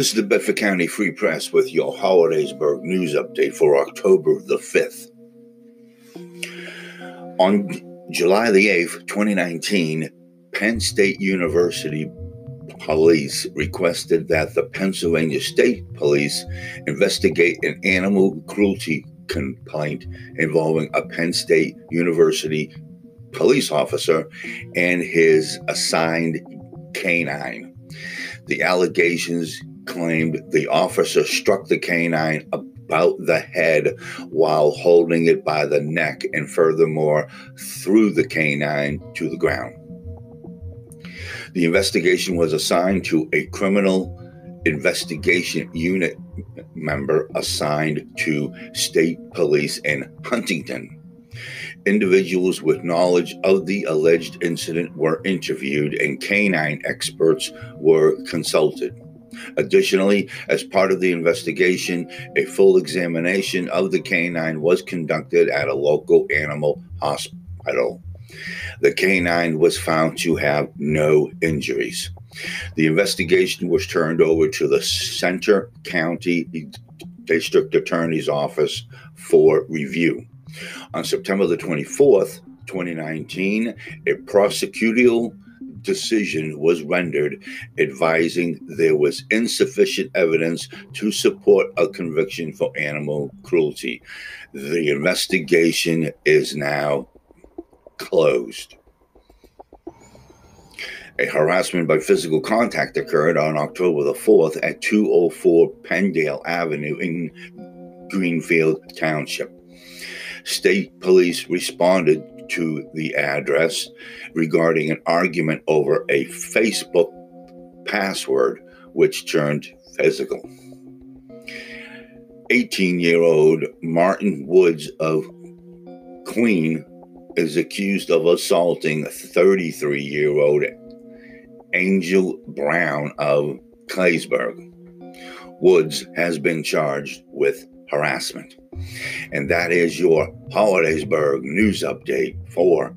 This is the Bedford County Free Press with your Hollidaysburg news update for October the 5th. On July the 8th, 2019, Penn State University Police requested that the Pennsylvania State Police investigate an animal cruelty complaint involving a Penn State University police officer and his assigned canine. The allegations claimed the officer struck the canine about the head while holding it by the neck and furthermore threw the canine to the ground. The investigation was assigned to a criminal investigation unit member assigned to state police in Huntingdon. Individuals with knowledge of the alleged incident were interviewed and canine experts were consulted. Additionally, as part of the investigation, a full examination of the canine was conducted at a local animal hospital. The canine was found to have no injuries. The investigation was turned over to the Centre County District Attorney's Office for review. On September the 24th, 2019, a prosecutorial decision was rendered advising there was insufficient evidence to support a conviction for animal cruelty. The investigation is now closed. A harassment by physical contact occurred on October the 4th at 204 Pendale Avenue in Greenfield Township. State police responded to the address regarding an argument over a Facebook password, which turned physical. 18 year old Martin Woods of Queen is accused of assaulting 33 year old Angel Brown of Claysburg. Woods has been charged with harassment. And that is your Hollidaysburg news update for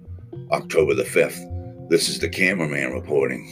October the 5th. This is the cameraman reporting.